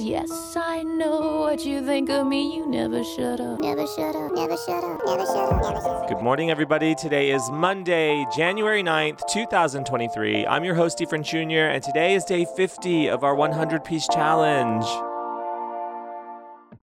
Yes, I know what you think of me. You never shut up. Never shut up, never shut up, never shut up, never shut up. Good morning, everybody. Today is Monday, January 9th, 2023. I'm your host, Efren Jr., and today is day 50 of our 100 piece challenge.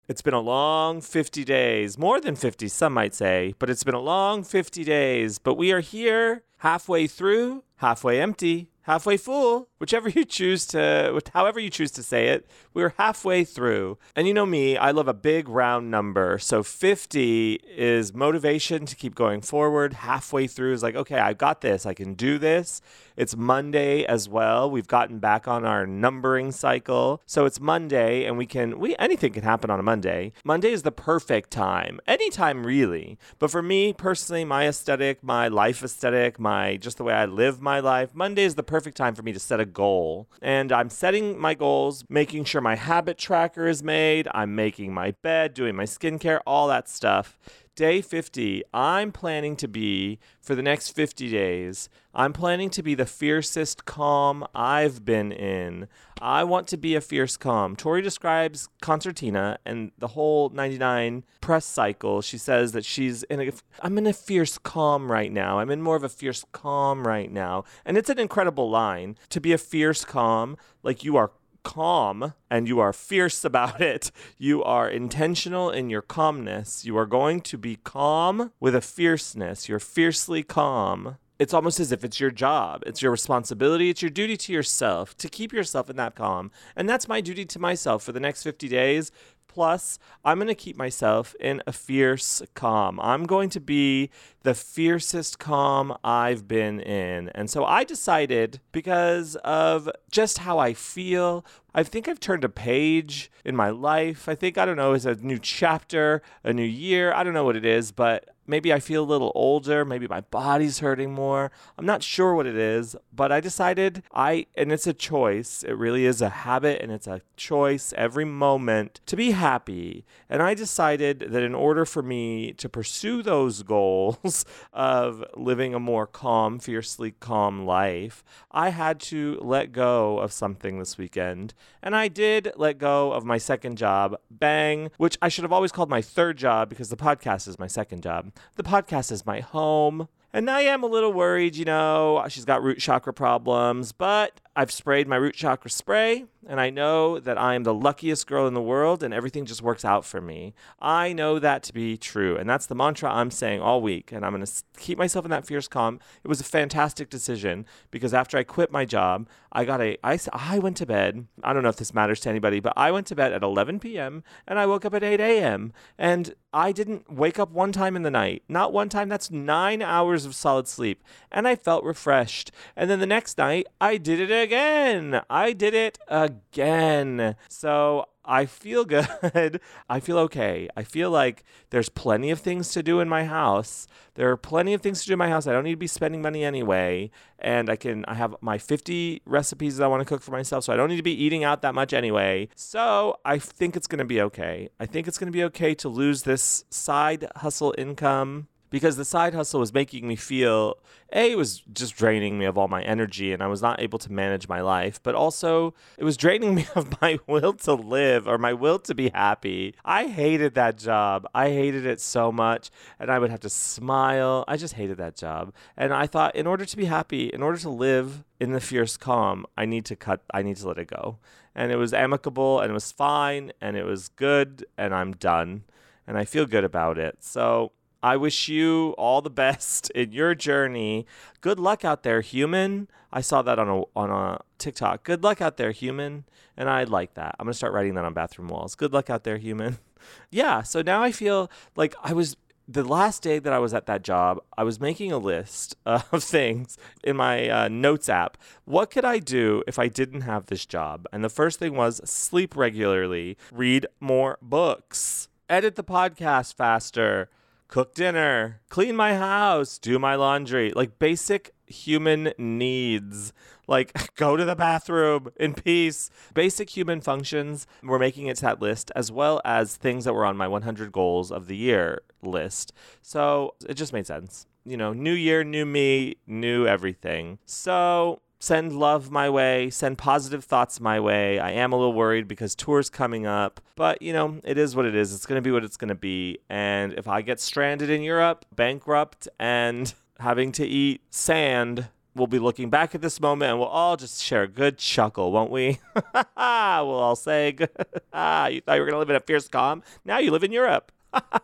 It's been a long 50 days, more than 50, some might say, but it's been a long 50 days. But we are here, halfway through, halfway empty, halfway full, whichever you choose to, however you choose to say it. We're halfway through. And you know me, I love a big round number. So 50 is motivation to keep going forward. Halfway through is like, okay, I've got this. I can do this. It's Monday as well. We've gotten back on our numbering cycle. So it's Monday and we can we anything can happen on a Monday. Monday is the perfect time. Anytime really. But for me personally, my aesthetic, my life aesthetic, my just the way I live my life, Monday is the perfect time for me to set a goal. And I'm setting my goals, making sure my habit tracker is made, I'm making my bed, doing my skincare, all that stuff day 50, I'm planning to be, for the next 50 days, I'm planning to be the fiercest calm I've been in. I want to be a fierce calm. Tori describes concertina and the whole 99 press cycle. She says that she's in a, I'm in a fierce calm right now. I'm in more of a fierce calm right now. And it's an incredible line to be a fierce calm, like you are calm and you are fierce about it. You are intentional in your calmness. You are going to be calm with a fierceness. You're fiercely calm. It's almost as if it's your job. It's your responsibility. It's your duty to yourself to keep yourself in that calm. And that's my duty to myself for the next 50 days. Plus, I'm going to keep myself in a fierce calm. I'm going to be the fiercest calm I've been in. And so I decided because of just how I feel, I think I've turned a page in my life. I think, I don't know, it's a new chapter, a new year. I don't know what it is, but maybe I feel a little older, maybe my body's hurting more. I'm not sure what it is, but I decided I and it's a choice. It really is a habit and it's a choice every moment to be happy. And I decided that in order for me to pursue those goals of living a more calm, fiercely calm life, I had to let go of something this weekend. And I did let go of my second job, bang, which I should have always called my third job because the podcast is my second job. The podcast is my home. And I am a little worried, you know, she's got root chakra problems, but I've sprayed my root chakra spray, and I know that I am the luckiest girl in the world, and everything just works out for me. I know that to be true, and that's the mantra I'm saying all week, and I'm going to keep myself in that fierce calm. It was a fantastic decision because after I quit my job, I got a, I, I went to bed. I don't know if this matters to anybody, but I went to bed at 11 p.m., and I woke up at 8 a.m., and I didn't wake up one time in the night. Not one time. That's nine hours of solid sleep. And I felt refreshed. And then the next night, I did it again. I did it again. So I feel good. I feel okay. I feel like there's plenty of things to do in my house. There are plenty of things to do in my house. I don't need to be spending money anyway. And I can I have my 50 recipes that I want to cook for myself, so I don't need to be eating out that much anyway. So I think it's gonna be okay. I think it's gonna be okay to lose this side hustle income because the side hustle was making me feel a was just draining me of all my energy and I was not able to manage my life, but also it was draining me of my will to live or my will to be happy. I hated that job. I hated it so much and I would have to smile. I just hated that job. And I thought in order to be happy, in order to live in the fierce calm, I need to cut I need to let it go. And it was amicable and it was fine and it was good and I'm done and I feel good about it. So I wish you all the best in your journey. Good luck out there, human. I saw that on a on a TikTok. Good luck out there, human. And I like that. I'm gonna start writing that on bathroom walls. Good luck out there, human. yeah. So now I feel like I was the last day that I was at that job, I was making a list of things in my uh, notes app. What could I do if I didn't have this job? And the first thing was sleep regularly, read more books, edit the podcast faster, cook dinner, clean my house, do my laundry, like basic human needs. Like go to the bathroom in peace. Basic human functions. We're making it to that list as well as things that were on my 100 goals of the year list. So it just made sense. You know, new year, new me, new everything. So send love my way, send positive thoughts my way. I am a little worried because tour's coming up, but you know, it is what it is. It's going to be what it's going to be. And if I get stranded in Europe, bankrupt, and having to eat sand, we'll be looking back at this moment and we'll all just share a good chuckle, won't we? we'll all say, ah, you thought you were going to live in a fierce calm? Now you live in Europe.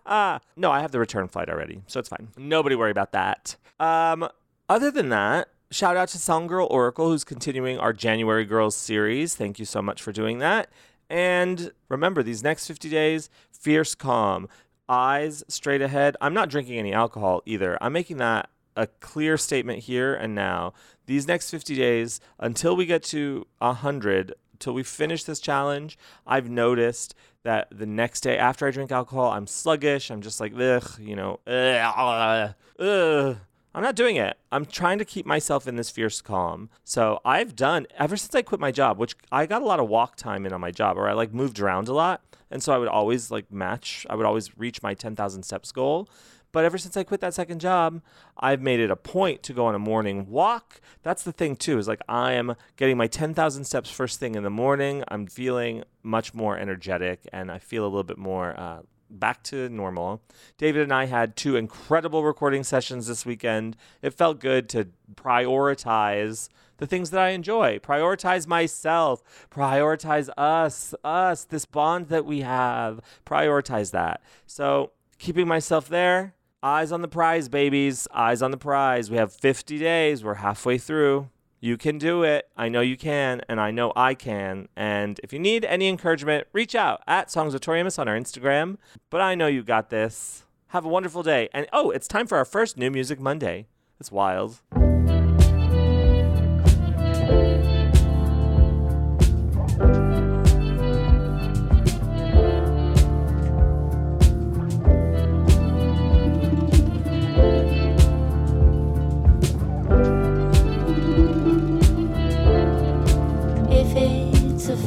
no, I have the return flight already, so it's fine. Nobody worry about that. Um, other than that, Shout out to Songgirl Oracle, who's continuing our January Girls series. Thank you so much for doing that. And remember, these next 50 days, fierce calm, eyes straight ahead. I'm not drinking any alcohol either. I'm making that a clear statement here and now. These next 50 days, until we get to 100, till we finish this challenge, I've noticed that the next day after I drink alcohol, I'm sluggish. I'm just like, ugh, you know, ugh, ah, ugh. I'm not doing it. I'm trying to keep myself in this fierce calm. So I've done ever since I quit my job, which I got a lot of walk time in on my job, or I like moved around a lot, and so I would always like match. I would always reach my 10,000 steps goal. But ever since I quit that second job, I've made it a point to go on a morning walk. That's the thing too. Is like I am getting my 10,000 steps first thing in the morning. I'm feeling much more energetic, and I feel a little bit more. Uh, back to normal. David and I had two incredible recording sessions this weekend. It felt good to prioritize the things that I enjoy, prioritize myself, prioritize us, us, this bond that we have, prioritize that. So, keeping myself there, eyes on the prize, babies, eyes on the prize. We have 50 days, we're halfway through. You can do it. I know you can, and I know I can. And if you need any encouragement, reach out at Songs with Tori Amos on our Instagram. But I know you got this. Have a wonderful day. And oh, it's time for our first New Music Monday. It's wild. Help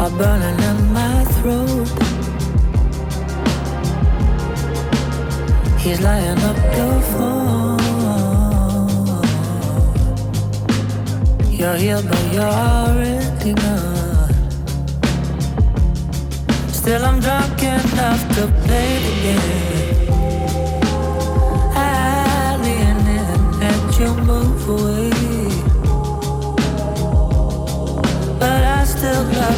are burning in my throat. He's lying up your phone. You're here, but you're already gone. Still, I'm drunk enough to play the game. I you move away, but I still love.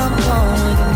I'm going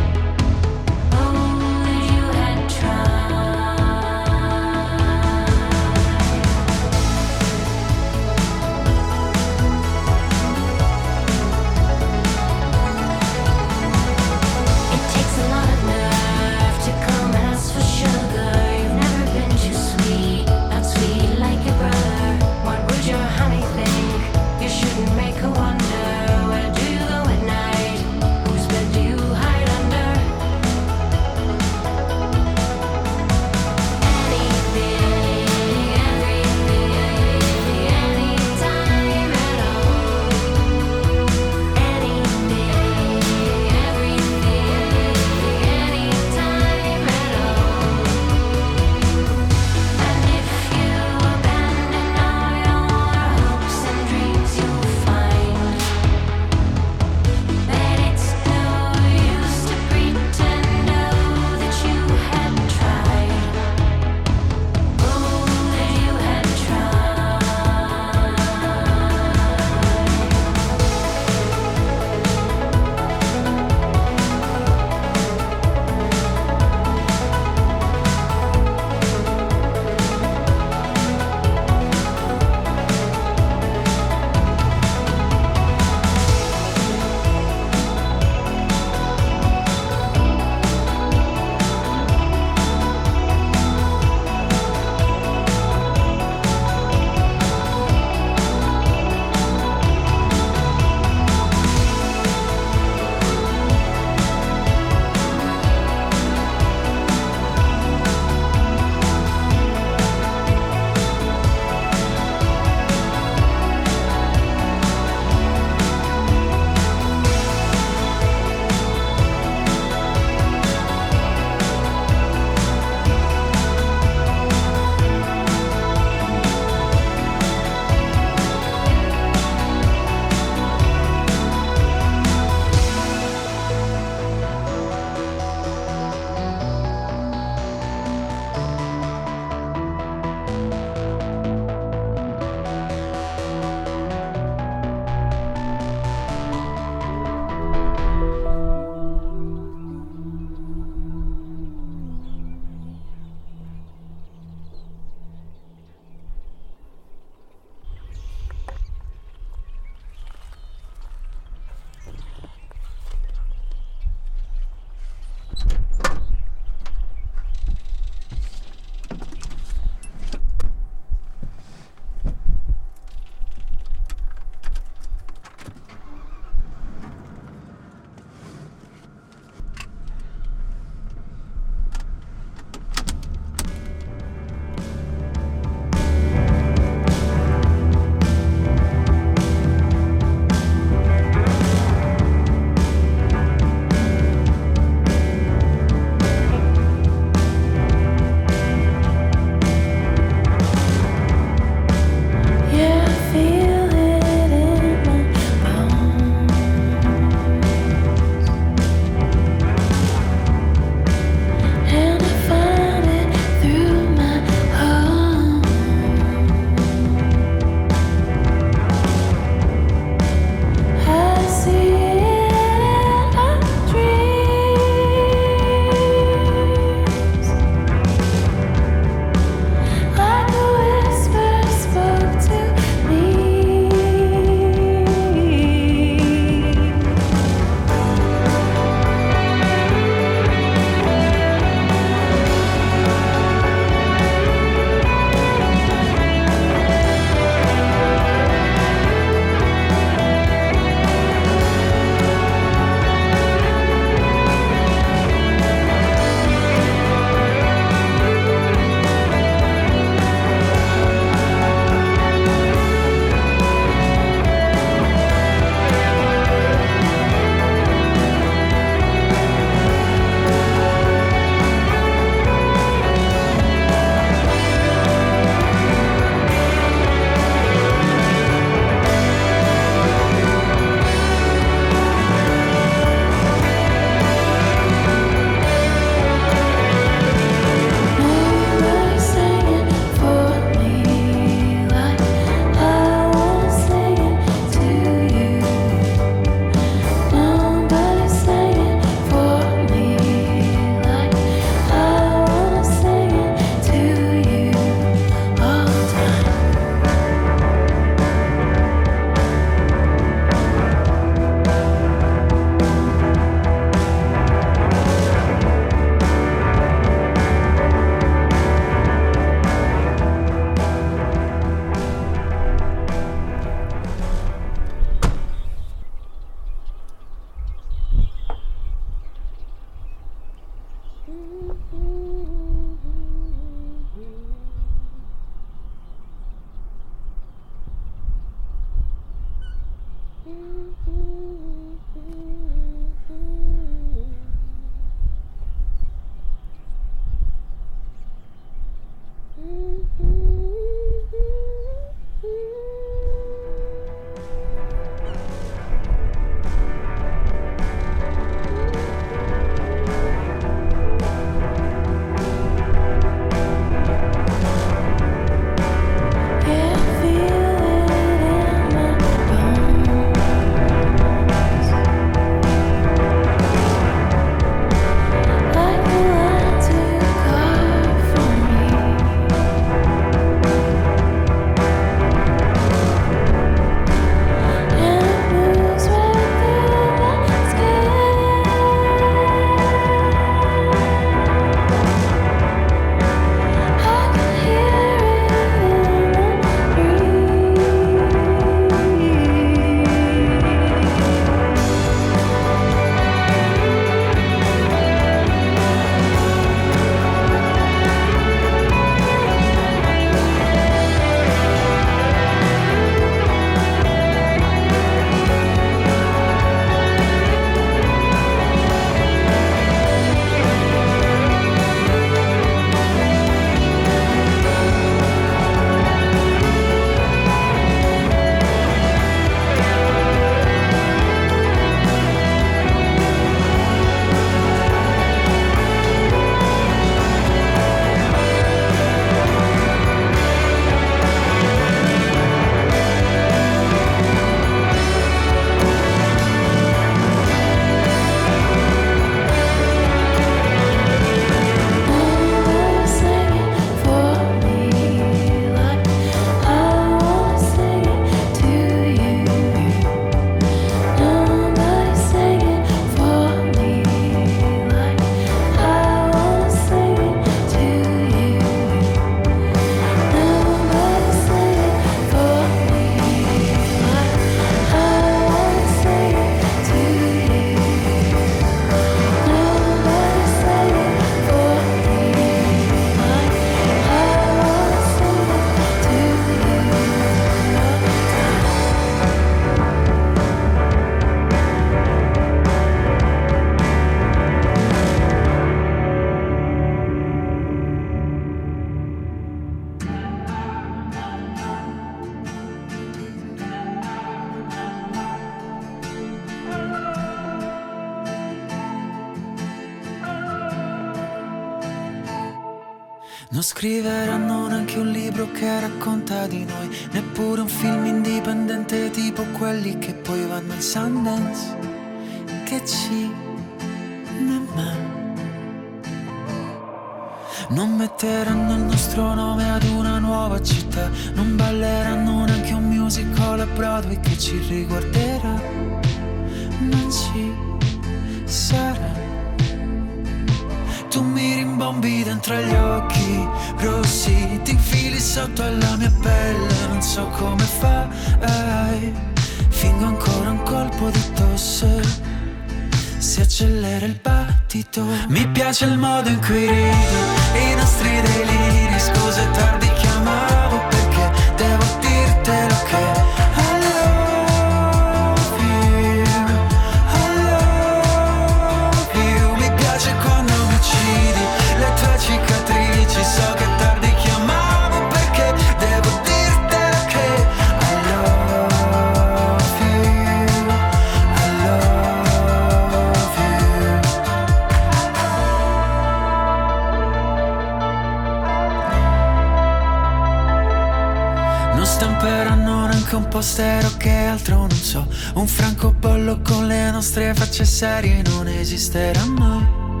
Lo stamperanno anche un postero che altro non so Un francobollo con le nostre facce serie non esisterà mai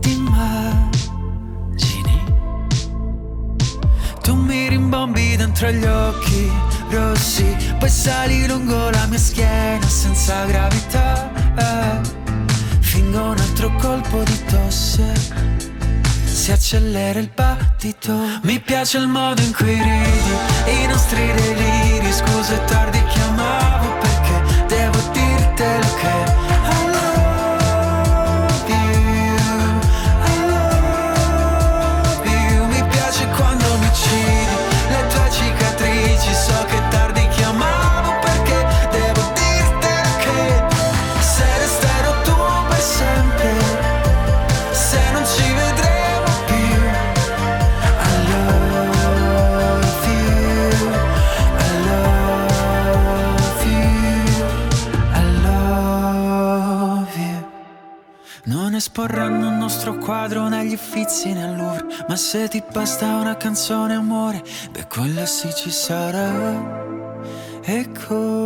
Ti immagini? Tu mi rimbombi dentro gli occhi rossi Poi sali lungo la mia schiena senza gravità eh. Fingo un altro colpo di tosse si accelera il battito. Mi piace il modo in cui ridi I nostri deliri. Scusa è tardi chiamavo perché Devo dirtelo che esporranno un nostro quadro negli uffizi nel Louvre. Ma se ti basta una canzone amore Beh quella sì ci sarà. Eccola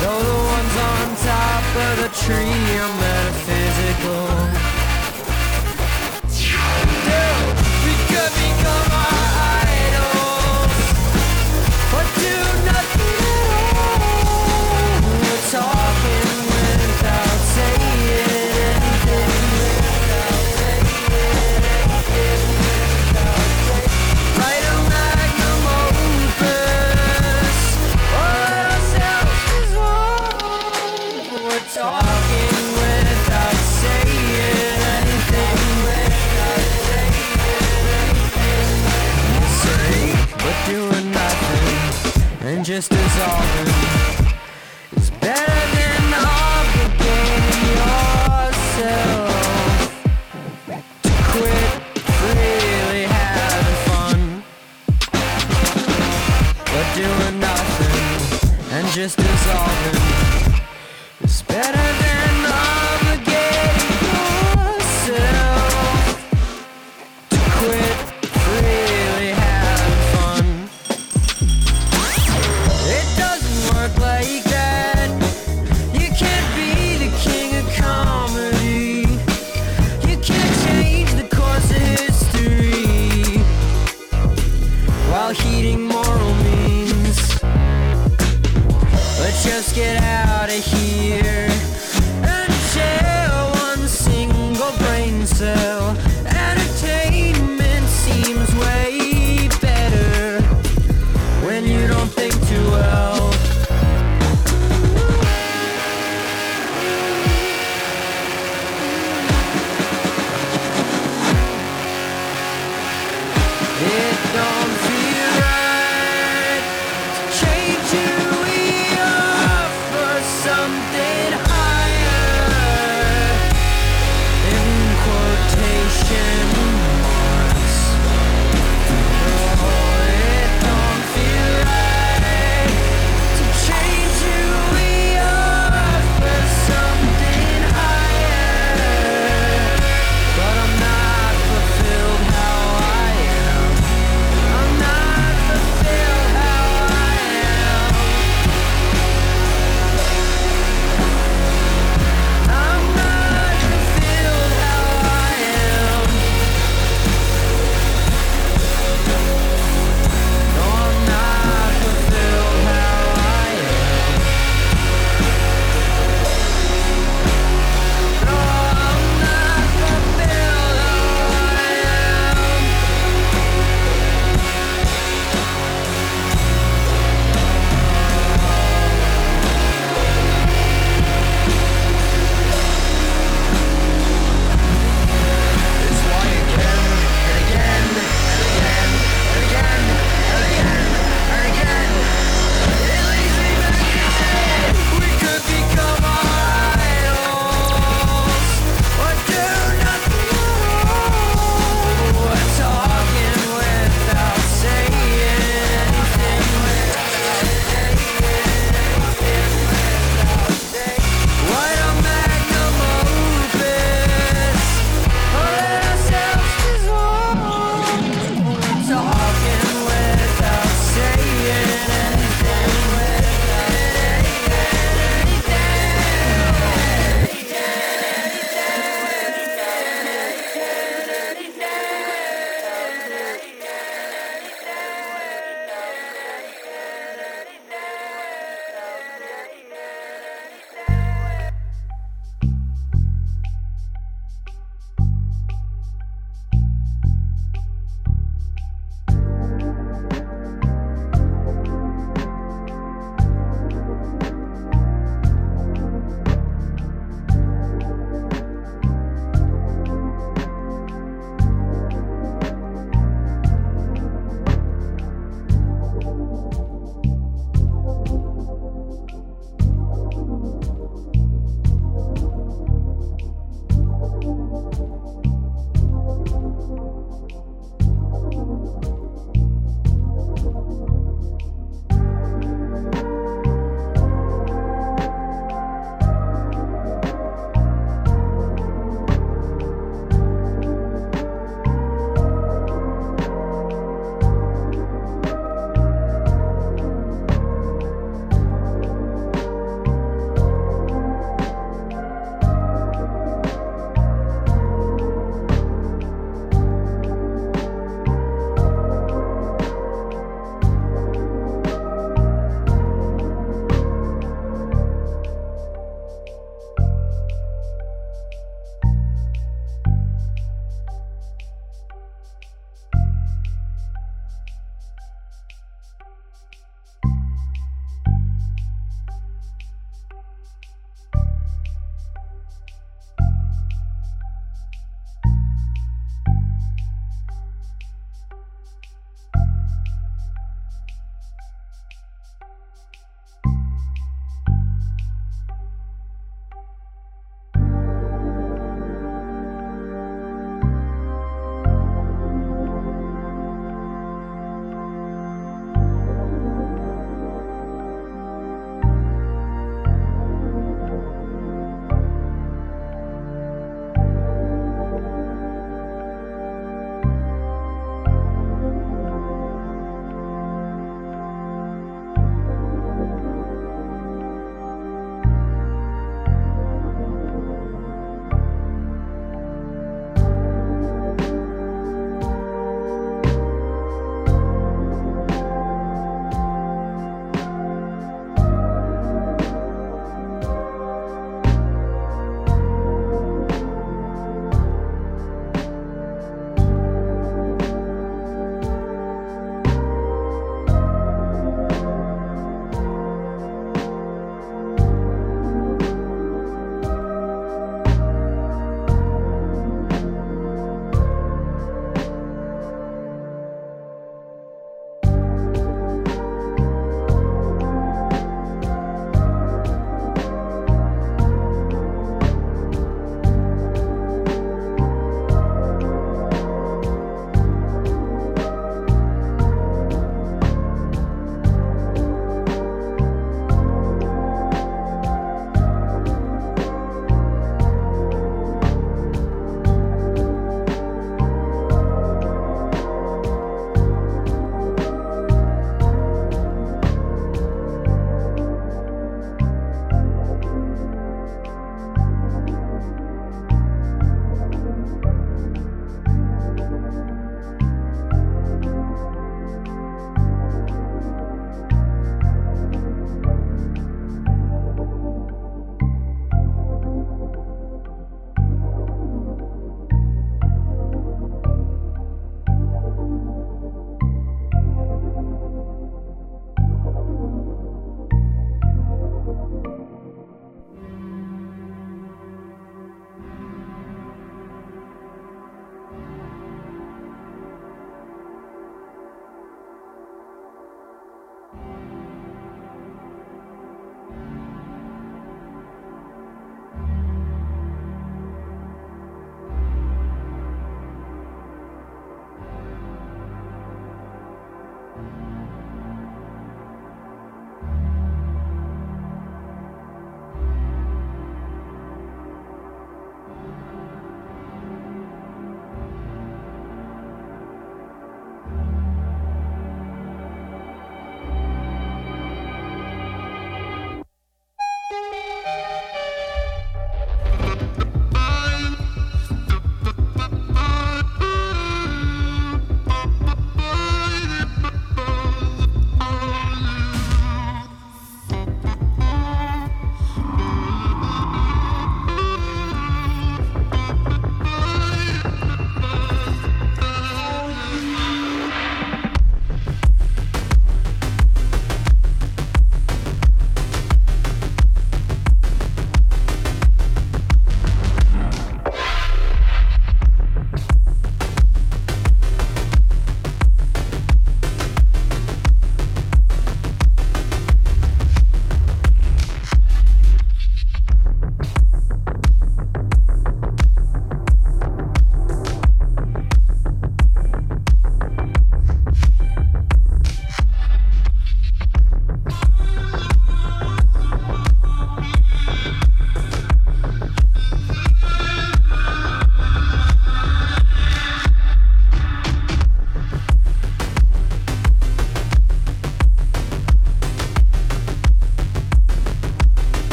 Though the ones on top of the tree are metaphysical. Just dissolving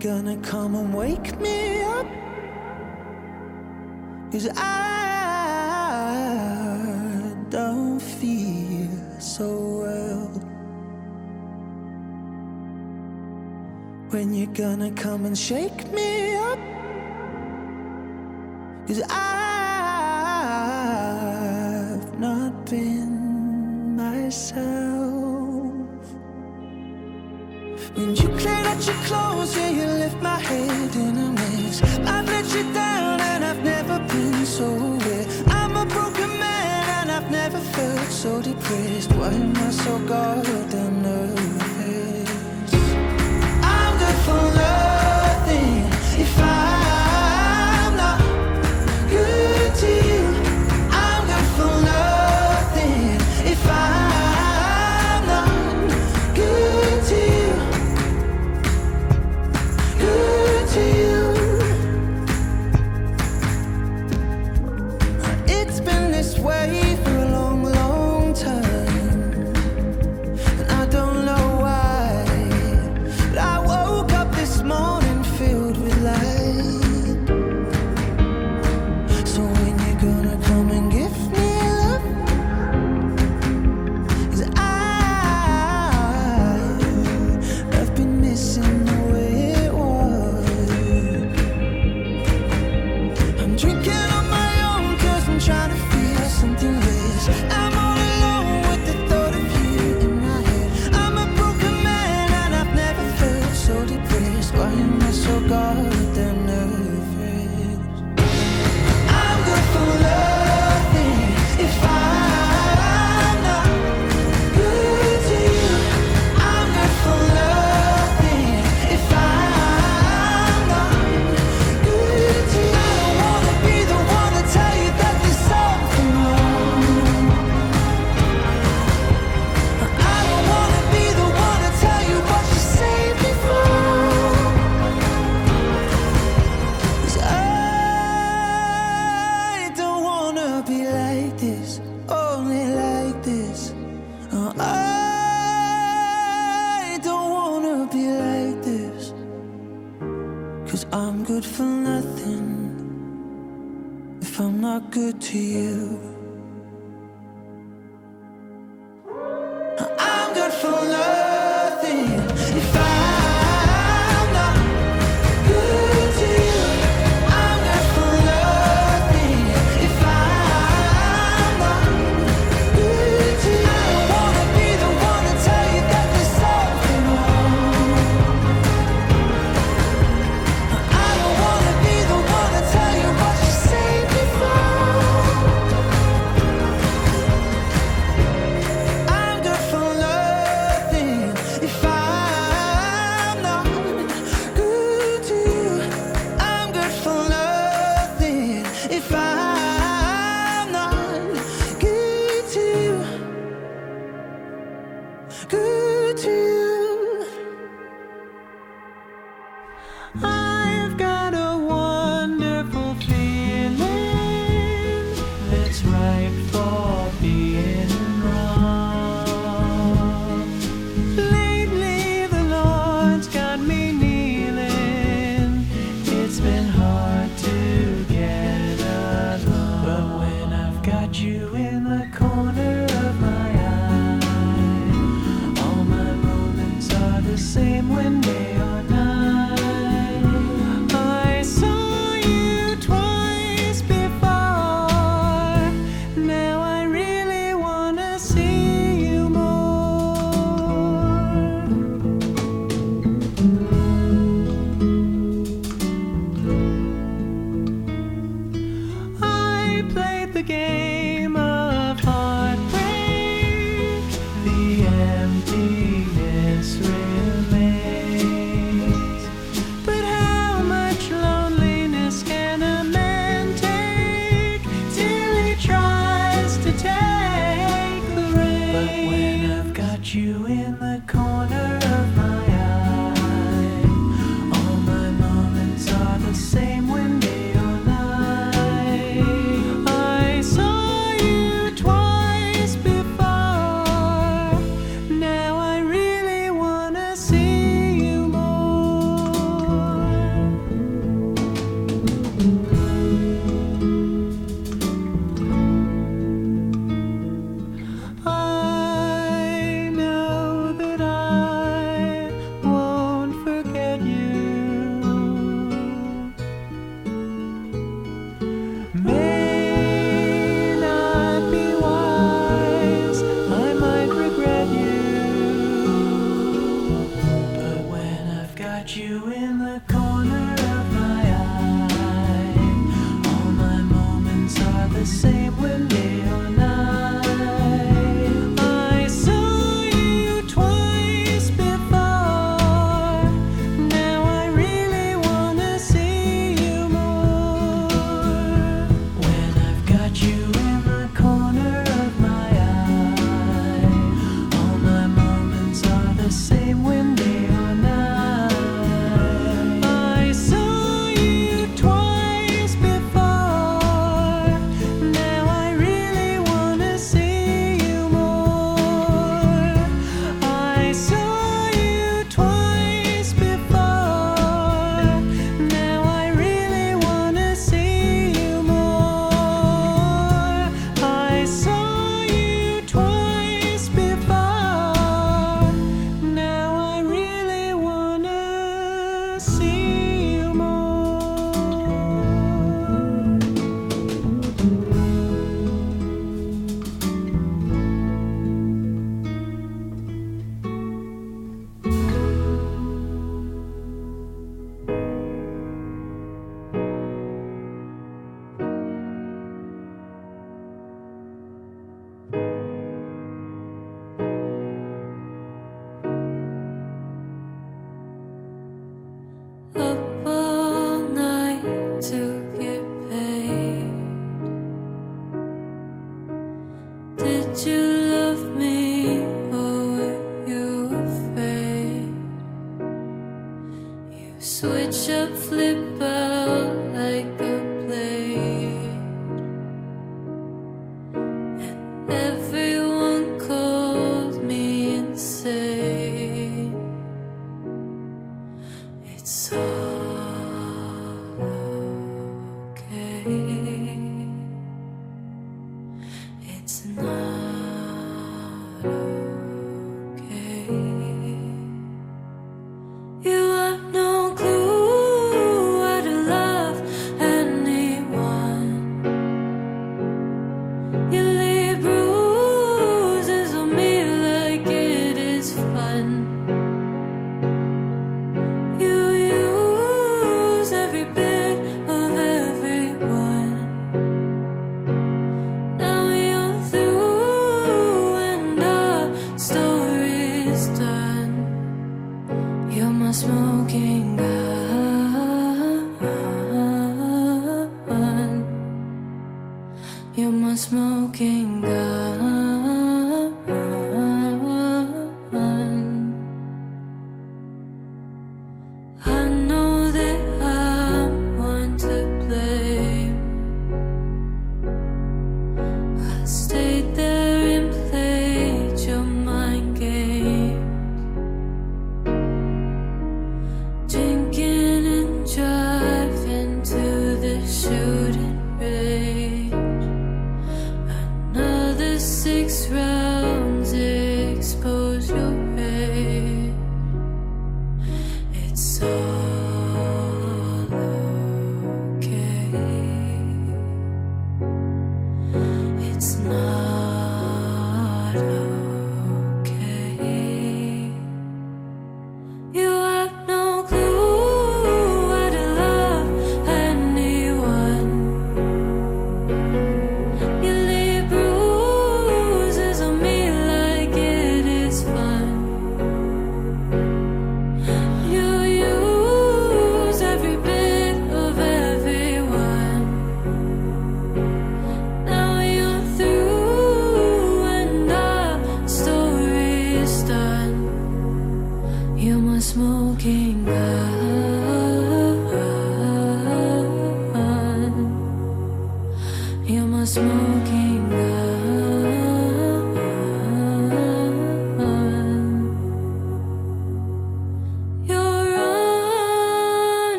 gonna come and wake me up? Cause I don't feel so well. When you're gonna come and shake me up? Cause I